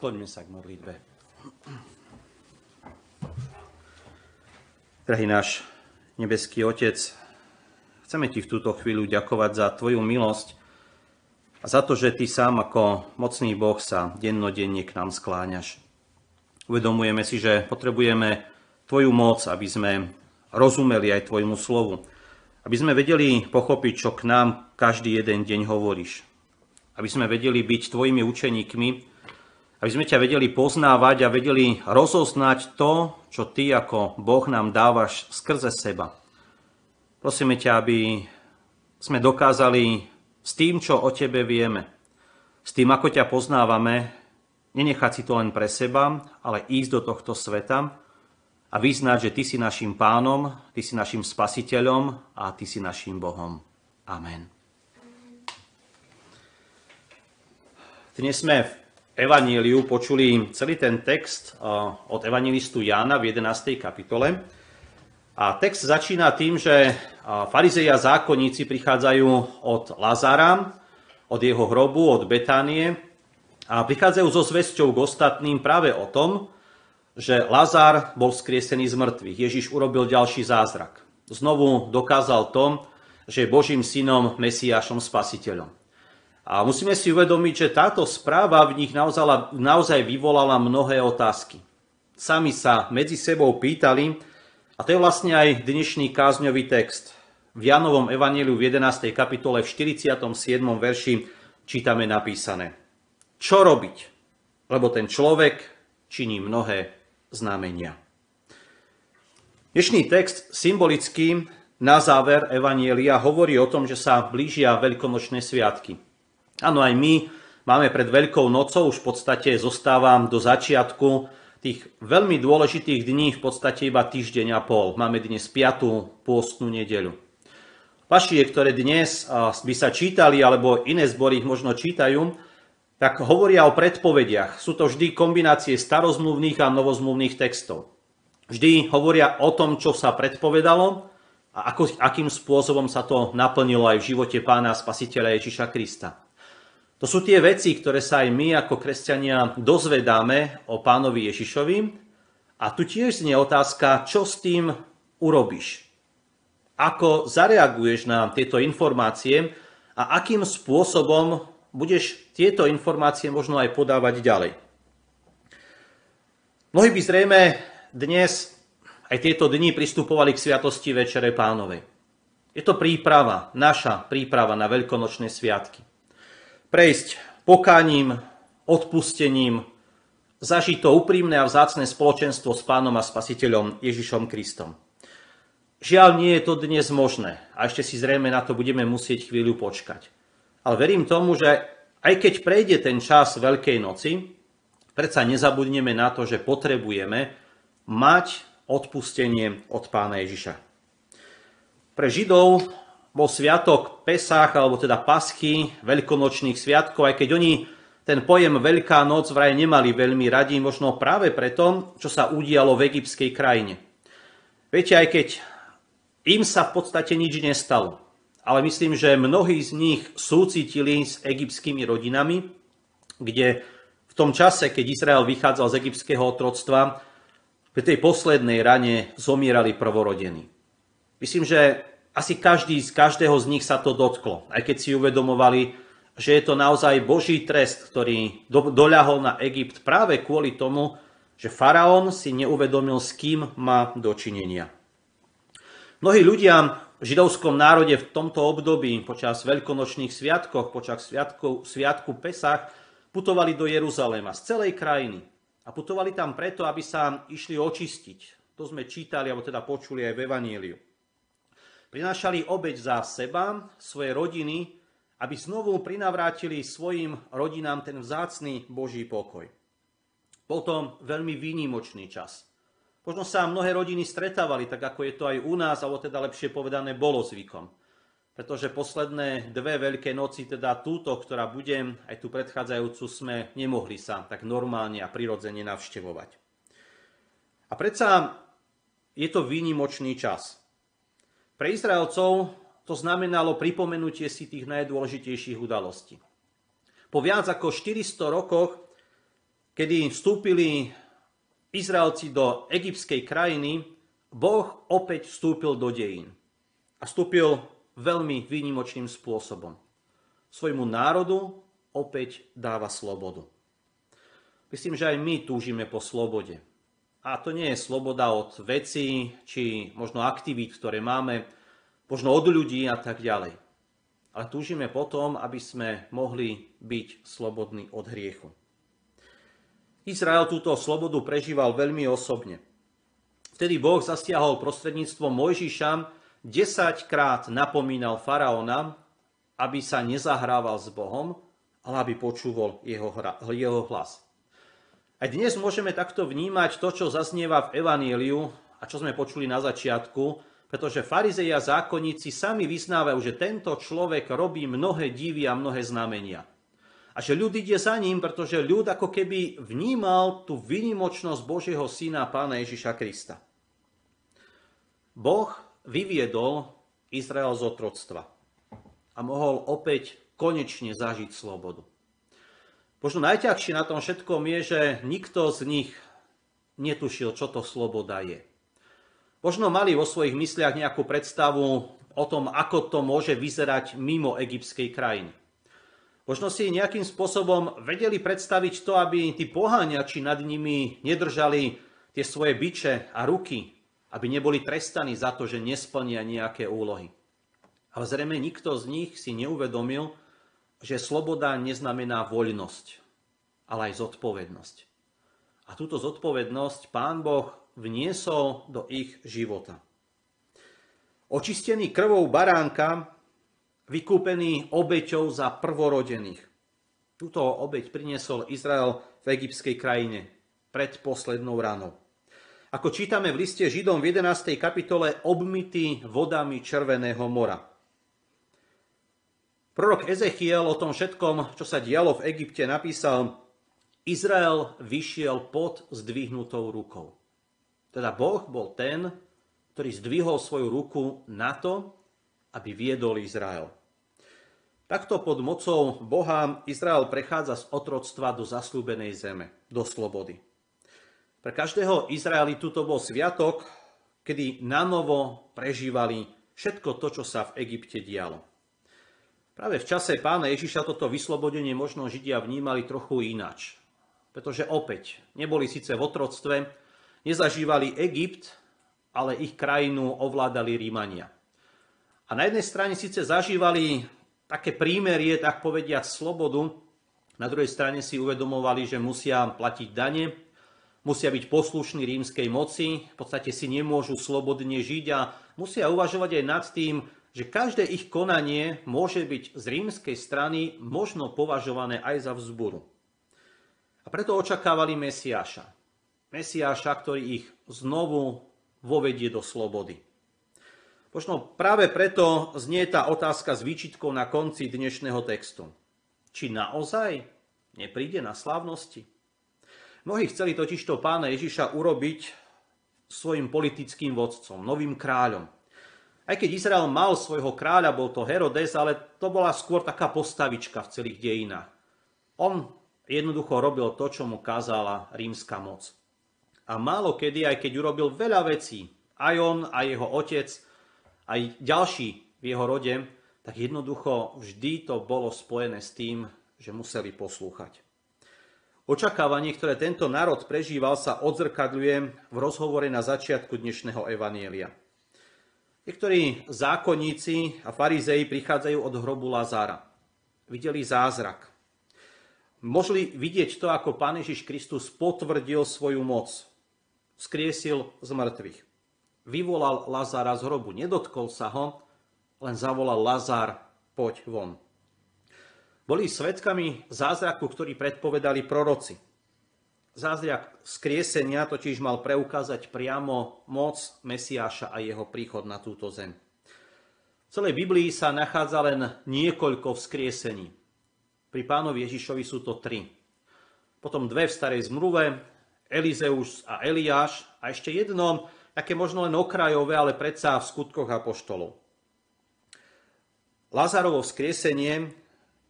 Skloňme sa k modlitbe. Drahý náš nebeský Otec, chceme Ti v túto chvíľu ďakovať za Tvoju milosť a za to, že Ty sám ako mocný Boh sa dennodenne k nám skláňaš. Uvedomujeme si, že potrebujeme Tvoju moc, aby sme rozumeli aj Tvojmu slovu. Aby sme vedeli pochopiť, čo k nám každý jeden deň hovoríš. Aby sme vedeli byť Tvojimi učeníkmi, aby sme ťa vedeli poznávať a vedeli rozoznať to, čo ty ako Boh nám dávaš skrze seba. Prosíme ťa, aby sme dokázali s tým, čo o tebe vieme, s tým, ako ťa poznávame, nenechať si to len pre seba, ale ísť do tohto sveta a vyznať, že ty si našim pánom, ty si našim spasiteľom a ty si našim Bohom. Amen. Dnes sme v Evaníliu počuli celý ten text eh, od evangelistu Jána v 11. kapitole. A text začína tým, že eh, farizeji a zákonníci prichádzajú od Lazara, od jeho hrobu, od Betánie a prichádzajú so zväzťou k ostatným práve o tom, že Lazár bol skriesený z mŕtvych. Ježiš urobil ďalší zázrak. Znovu dokázal tom, že je Božím synom, Mesiášom, spasiteľom. A musíme si uvedomiť, že táto správa v nich naozaj, naozaj vyvolala mnohé otázky. Sami sa medzi sebou pýtali, a to je vlastne aj dnešný kázňový text. V Janovom evaníliu v 11. kapitole v 47. verši čítame napísané. Čo robiť? Lebo ten človek činí mnohé znamenia. Dnešný text symbolicky na záver Evanielia hovorí o tom, že sa blížia veľkonočné sviatky. Áno, aj my máme pred Veľkou nocou, už v podstate zostávam do začiatku tých veľmi dôležitých dní, v podstate iba týždeň a pol. Máme dnes 5. pôstnu nedeľu. Pašie, ktoré dnes by sa čítali, alebo iné zbory ich možno čítajú, tak hovoria o predpovediach. Sú to vždy kombinácie starozmluvných a novozmluvných textov. Vždy hovoria o tom, čo sa predpovedalo a ako, akým spôsobom sa to naplnilo aj v živote pána spasiteľa Ježiša Krista. To sú tie veci, ktoré sa aj my ako kresťania dozvedáme o pánovi Ježišovi. A tu tiež znie otázka, čo s tým urobíš. Ako zareaguješ na tieto informácie a akým spôsobom budeš tieto informácie možno aj podávať ďalej. Mnohí by zrejme dnes aj tieto dni pristupovali k sviatosti Večere Pánovej. Je to príprava, naša príprava na veľkonočné sviatky prejsť pokáním, odpustením, zažiť to úprimné a vzácne spoločenstvo s pánom a spasiteľom Ježišom Kristom. Žiaľ, nie je to dnes možné a ešte si zrejme na to budeme musieť chvíľu počkať. Ale verím tomu, že aj keď prejde ten čas Veľkej noci, predsa nezabudneme na to, že potrebujeme mať odpustenie od pána Ježiša. Pre Židov bol sviatok Pesach, alebo teda Paschy, veľkonočných sviatkov, aj keď oni ten pojem Veľká noc vraj nemali veľmi radi, možno práve preto, čo sa udialo v egyptskej krajine. Viete, aj keď im sa v podstate nič nestalo, ale myslím, že mnohí z nich súcitili s egyptskými rodinami, kde v tom čase, keď Izrael vychádzal z egyptského otroctva, pri tej poslednej rane zomierali prvorodení. Myslím, že asi každý z každého z nich sa to dotklo, aj keď si uvedomovali, že je to naozaj Boží trest, ktorý do, doľahol na Egypt práve kvôli tomu, že faraón si neuvedomil, s kým má dočinenia. Mnohí ľudia v židovskom národe v tomto období, počas veľkonočných sviatkoch, počas sviatku, sviatku Pesach, putovali do Jeruzalema z celej krajiny. A putovali tam preto, aby sa išli očistiť. To sme čítali, alebo teda počuli aj v Evaníliu. Prinášali obeď za seba, svoje rodiny, aby znovu prinavrátili svojim rodinám ten vzácný Boží pokoj. Bol veľmi výnimočný čas. Možno sa mnohé rodiny stretávali, tak ako je to aj u nás, alebo teda lepšie povedané, bolo zvykom. Pretože posledné dve veľké noci, teda túto, ktorá bude, aj tú predchádzajúcu, sme nemohli sa tak normálne a prirodzene navštevovať. A predsa je to výnimočný čas. Pre Izraelcov to znamenalo pripomenutie si tých najdôležitejších udalostí. Po viac ako 400 rokoch, kedy vstúpili Izraelci do egyptskej krajiny, Boh opäť vstúpil do dejín. A vstúpil veľmi výnimočným spôsobom. Svojmu národu opäť dáva slobodu. Myslím, že aj my túžime po slobode. A to nie je sloboda od vecí, či možno aktivít, ktoré máme, možno od ľudí a tak ďalej. Ale túžime potom, aby sme mohli byť slobodní od hriechu. Izrael túto slobodu prežíval veľmi osobne. Vtedy Boh zasiahol prostredníctvom Mojžiša 10 krát napomínal faraóna, aby sa nezahrával s Bohom, ale aby počúval jeho, jeho hlas. Aj dnes môžeme takto vnímať to, čo zaznieva v Evaníliu a čo sme počuli na začiatku, pretože farizei a zákonníci sami vyznávajú, že tento človek robí mnohé divy a mnohé znamenia. A že ľud ide za ním, pretože ľud ako keby vnímal tú vynimočnosť Božieho syna pána Ježiša Krista. Boh vyviedol Izrael z otroctva a mohol opäť konečne zažiť slobodu. Možno najťažšie na tom všetkom je, že nikto z nich netušil, čo to sloboda je. Možno mali vo svojich mysliach nejakú predstavu o tom, ako to môže vyzerať mimo egyptskej krajiny. Možno si nejakým spôsobom vedeli predstaviť to, aby tí poháňači nad nimi nedržali tie svoje byče a ruky, aby neboli trestaní za to, že nesplnia nejaké úlohy. Ale zrejme nikto z nich si neuvedomil, že sloboda neznamená voľnosť, ale aj zodpovednosť. A túto zodpovednosť pán Boh vniesol do ich života. Očistený krvou baránka, vykúpený obeťou za prvorodených. Túto obeť priniesol Izrael v egyptskej krajine pred poslednou ranou. Ako čítame v liste Židom v 11. kapitole, obmity vodami Červeného mora. Prorok Ezechiel o tom všetkom, čo sa dialo v Egypte, napísal, Izrael vyšiel pod zdvihnutou rukou. Teda Boh bol ten, ktorý zdvihol svoju ruku na to, aby viedol Izrael. Takto pod mocou Boha Izrael prechádza z otroctva do zaslúbenej zeme, do slobody. Pre každého Izraelitu to bol sviatok, kedy nanovo prežívali všetko to, čo sa v Egypte dialo. Práve v čase pána Ježiša toto vyslobodenie možno Židia vnímali trochu inač. Pretože opäť neboli síce v otroctve, nezažívali Egypt, ale ich krajinu ovládali Rímania. A na jednej strane síce zažívali také prímerie, tak povediať, slobodu, na druhej strane si uvedomovali, že musia platiť dane, musia byť poslušní rímskej moci, v podstate si nemôžu slobodne žiť a musia uvažovať aj nad tým, že každé ich konanie môže byť z rímskej strany možno považované aj za vzburu. A preto očakávali Mesiáša. Mesiáša, ktorý ich znovu vovedie do slobody. Možno práve preto znie tá otázka s výčitkou na konci dnešného textu. Či naozaj nepríde na slávnosti? Mnohí chceli totižto pána Ježiša urobiť svojim politickým vodcom, novým kráľom. Aj keď Izrael mal svojho kráľa, bol to Herodes, ale to bola skôr taká postavička v celých dejinách. On jednoducho robil to, čo mu kázala rímska moc. A málo kedy, aj keď urobil veľa vecí, aj on, aj jeho otec, aj ďalší v jeho rode, tak jednoducho vždy to bolo spojené s tým, že museli poslúchať. Očakávanie, ktoré tento národ prežíval, sa odzrkadľuje v rozhovore na začiatku dnešného evanielia. Niektorí zákonníci a farizei prichádzajú od hrobu Lazára. Videli zázrak. Mohli vidieť to, ako Pán Ježiš Kristus potvrdil svoju moc. Skriesil z mŕtvych. Vyvolal Lazára z hrobu. Nedotkol sa ho, len zavolal Lazár, poď von. Boli svetkami zázraku, ktorý predpovedali proroci. Zázrak skriesenia totiž mal preukázať priamo moc Mesiáša a jeho príchod na túto zem. V celej Biblii sa nachádza len niekoľko vzkriesení. Pri pánovi Ježišovi sú to tri. Potom dve v starej zmluve, Elizeus a Eliáš a ešte jedno, také možno len okrajové, ale predsa v skutkoch apoštolov. Lazarovo vzkriesenie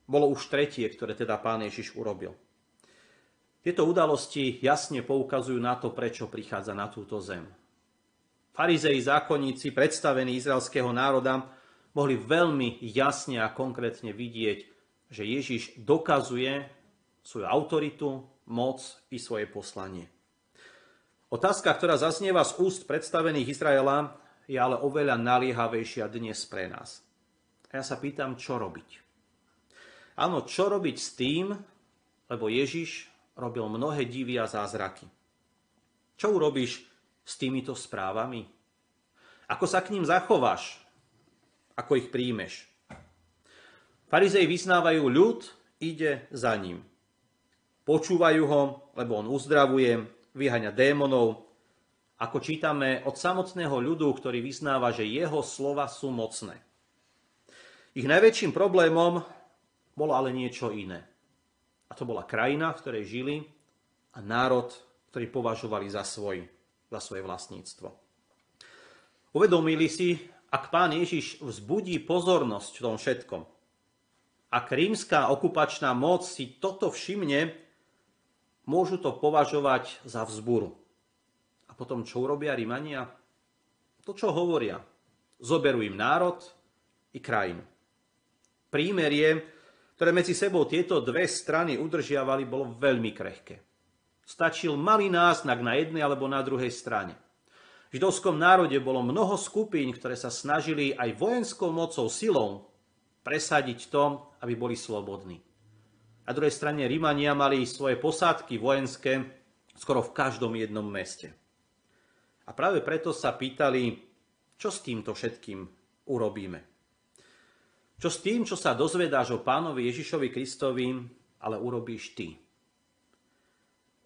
bolo už tretie, ktoré teda pán Ježiš urobil. Tieto udalosti jasne poukazujú na to, prečo prichádza na túto zem. Farizei zákonníci, predstavení izraelského národa, mohli veľmi jasne a konkrétne vidieť, že Ježiš dokazuje svoju autoritu, moc i svoje poslanie. Otázka, ktorá zaznieva z úst predstavených Izraela, je ale oveľa naliehavejšia dnes pre nás. A ja sa pýtam, čo robiť. Áno, čo robiť s tým, lebo Ježiš robil mnohé divy a zázraky. Čo urobíš s týmito správami? Ako sa k ním zachováš? Ako ich príjmeš? Farizei vyznávajú ľud, ide za ním. Počúvajú ho, lebo on uzdravuje, vyhaňa démonov, ako čítame od samotného ľudu, ktorý vyznáva, že jeho slova sú mocné. Ich najväčším problémom bolo ale niečo iné. A to bola krajina, v ktorej žili a národ, ktorý považovali za, svoj, za svoje vlastníctvo. Uvedomili si, ak pán Ježiš vzbudí pozornosť v tom všetkom, ak rímska okupačná moc si toto všimne, môžu to považovať za vzburu. A potom čo urobia Rímania? To, čo hovoria. Zoberú im národ i krajinu. Prímerie, ktoré medzi sebou tieto dve strany udržiavali, bolo veľmi krehké. Stačil malý náznak na jednej alebo na druhej strane. V židovskom národe bolo mnoho skupín, ktoré sa snažili aj vojenskou mocou, silou presadiť to, aby boli slobodní. Na druhej strane Rímania mali svoje posádky vojenské skoro v každom jednom meste. A práve preto sa pýtali, čo s týmto všetkým urobíme. Čo s tým, čo sa dozvedáš o pánovi Ježišovi Kristovi, ale urobíš ty.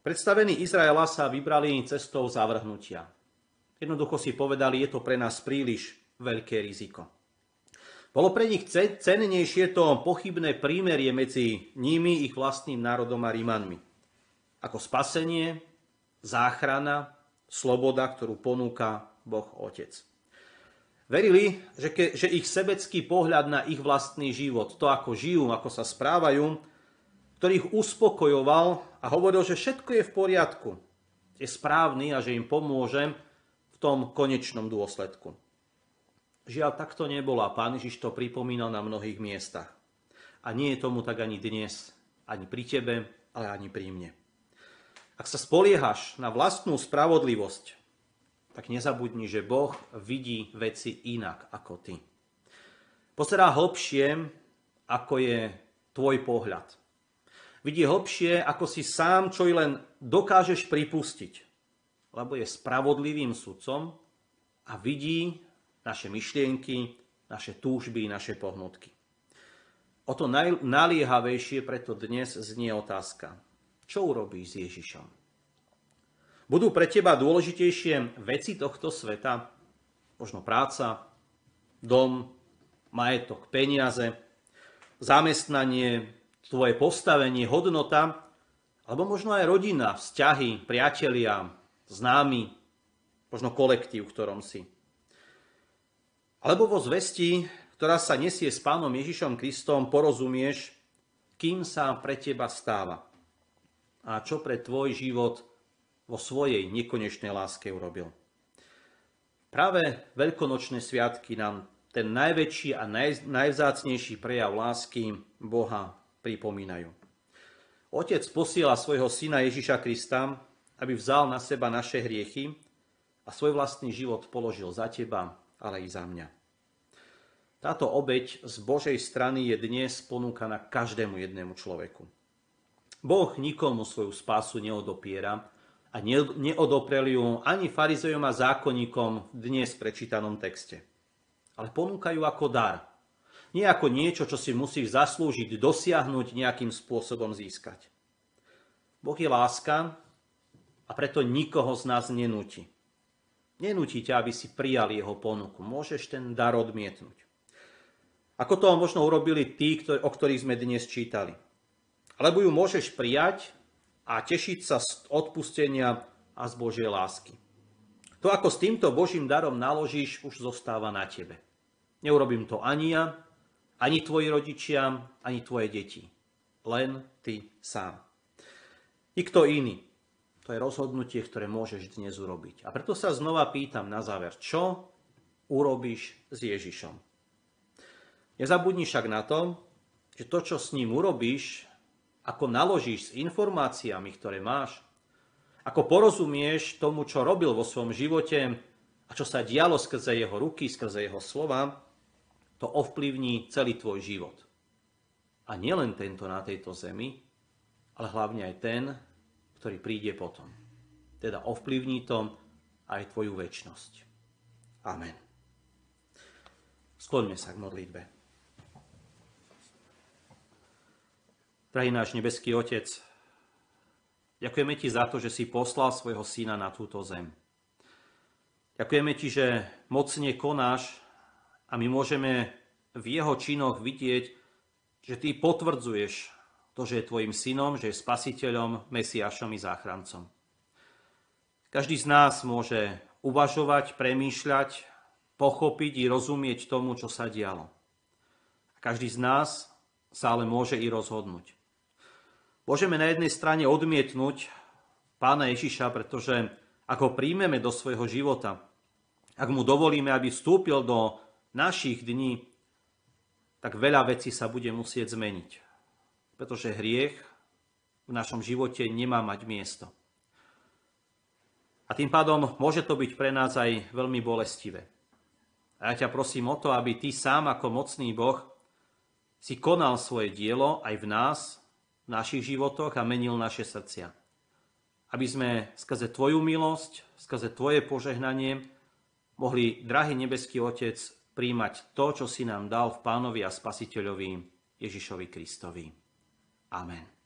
Predstavení Izraela sa vybrali cestou zavrhnutia. Jednoducho si povedali, je to pre nás príliš veľké riziko. Bolo pre nich cennejšie to pochybné prímerie medzi nimi, ich vlastným národom a Rímanmi. Ako spasenie, záchrana, sloboda, ktorú ponúka Boh Otec. Verili, že, ke, že ich sebecký pohľad na ich vlastný život, to ako žijú, ako sa správajú, ktorý ich uspokojoval a hovoril, že všetko je v poriadku, je správny a že im pomôže v tom konečnom dôsledku. Žiaľ, tak to nebolo a pán Ježiš to pripomínal na mnohých miestach. A nie je tomu tak ani dnes, ani pri tebe, ale ani pri mne. Ak sa spoliehaš na vlastnú spravodlivosť, tak nezabudni, že Boh vidí veci inak ako ty. Pozerá hlbšie, ako je tvoj pohľad. Vidí hlbšie, ako si sám čo i len dokážeš pripustiť, lebo je spravodlivým sudcom a vidí naše myšlienky, naše túžby, naše pohnutky. O to naliehavejšie preto dnes znie otázka. Čo urobíš s Ježišom? Budú pre teba dôležitejšie veci tohto sveta? Možno práca, dom, majetok, peniaze, zamestnanie, tvoje postavenie, hodnota, alebo možno aj rodina, vzťahy, priatelia, známi, možno kolektív, v ktorom si. Alebo vo zvesti, ktorá sa nesie s pánom Ježišom Kristom, porozumieš, kým sa pre teba stáva a čo pre tvoj život vo svojej nekonečnej láske urobil. Práve veľkonočné sviatky nám ten najväčší a naj, najvzácnejší prejav lásky Boha pripomínajú. Otec posiela svojho syna Ježiša Krista, aby vzal na seba naše hriechy a svoj vlastný život položil za teba ale i za mňa. Táto obeď z Božej strany je dnes ponúkaná každému jednému človeku. Boh nikomu svoju spásu neodopiera a neodoprel ju ani farizejom a zákonníkom v dnes prečítanom texte. Ale ponúkajú ako dar. Nie ako niečo, čo si musíš zaslúžiť, dosiahnuť, nejakým spôsobom získať. Boh je láska a preto nikoho z nás nenúti. Nenúti ťa, aby si prijal jeho ponuku. Môžeš ten dar odmietnúť. Ako to možno urobili tí, o ktorých sme dnes čítali. Alebo ju môžeš prijať a tešiť sa z odpustenia a z Božej lásky. To, ako s týmto Božím darom naložíš, už zostáva na tebe. Neurobím to ani ja, ani tvoji rodičia, ani tvoje deti. Len ty sám. Nikto iný. To je rozhodnutie, ktoré môžeš dnes urobiť. A preto sa znova pýtam na záver, čo urobíš s Ježišom? Nezabudni však na to, že to, čo s ním urobíš, ako naložíš s informáciami, ktoré máš, ako porozumieš tomu, čo robil vo svojom živote a čo sa dialo skrze jeho ruky, skrze jeho slova, to ovplyvní celý tvoj život. A nielen tento na tejto zemi, ale hlavne aj ten, ktorý príde potom. Teda ovplyvní to aj tvoju väčnosť. Amen. Skloňme sa k modlitbe. Drahý náš nebeský Otec, ďakujeme Ti za to, že si poslal svojho syna na túto zem. Ďakujeme Ti, že mocne konáš a my môžeme v jeho činoch vidieť, že Ty potvrdzuješ to, že je tvojim synom, že je spasiteľom, Mesiašom i záchrancom. Každý z nás môže uvažovať, premýšľať, pochopiť i rozumieť tomu, čo sa dialo. A každý z nás sa ale môže i rozhodnúť. Môžeme na jednej strane odmietnúť pána Ježiša, pretože ak ho príjmeme do svojho života, ak mu dovolíme, aby vstúpil do našich dní, tak veľa vecí sa bude musieť zmeniť pretože hriech v našom živote nemá mať miesto. A tým pádom môže to byť pre nás aj veľmi bolestivé. A ja ťa prosím o to, aby ty sám ako mocný Boh si konal svoje dielo aj v nás, v našich životoch a menil naše srdcia. Aby sme skrze Tvoju milosť, skrze Tvoje požehnanie mohli, drahý nebeský Otec, príjmať to, čo si nám dal v Pánovi a Spasiteľovi Ježišovi Kristovi. Amen.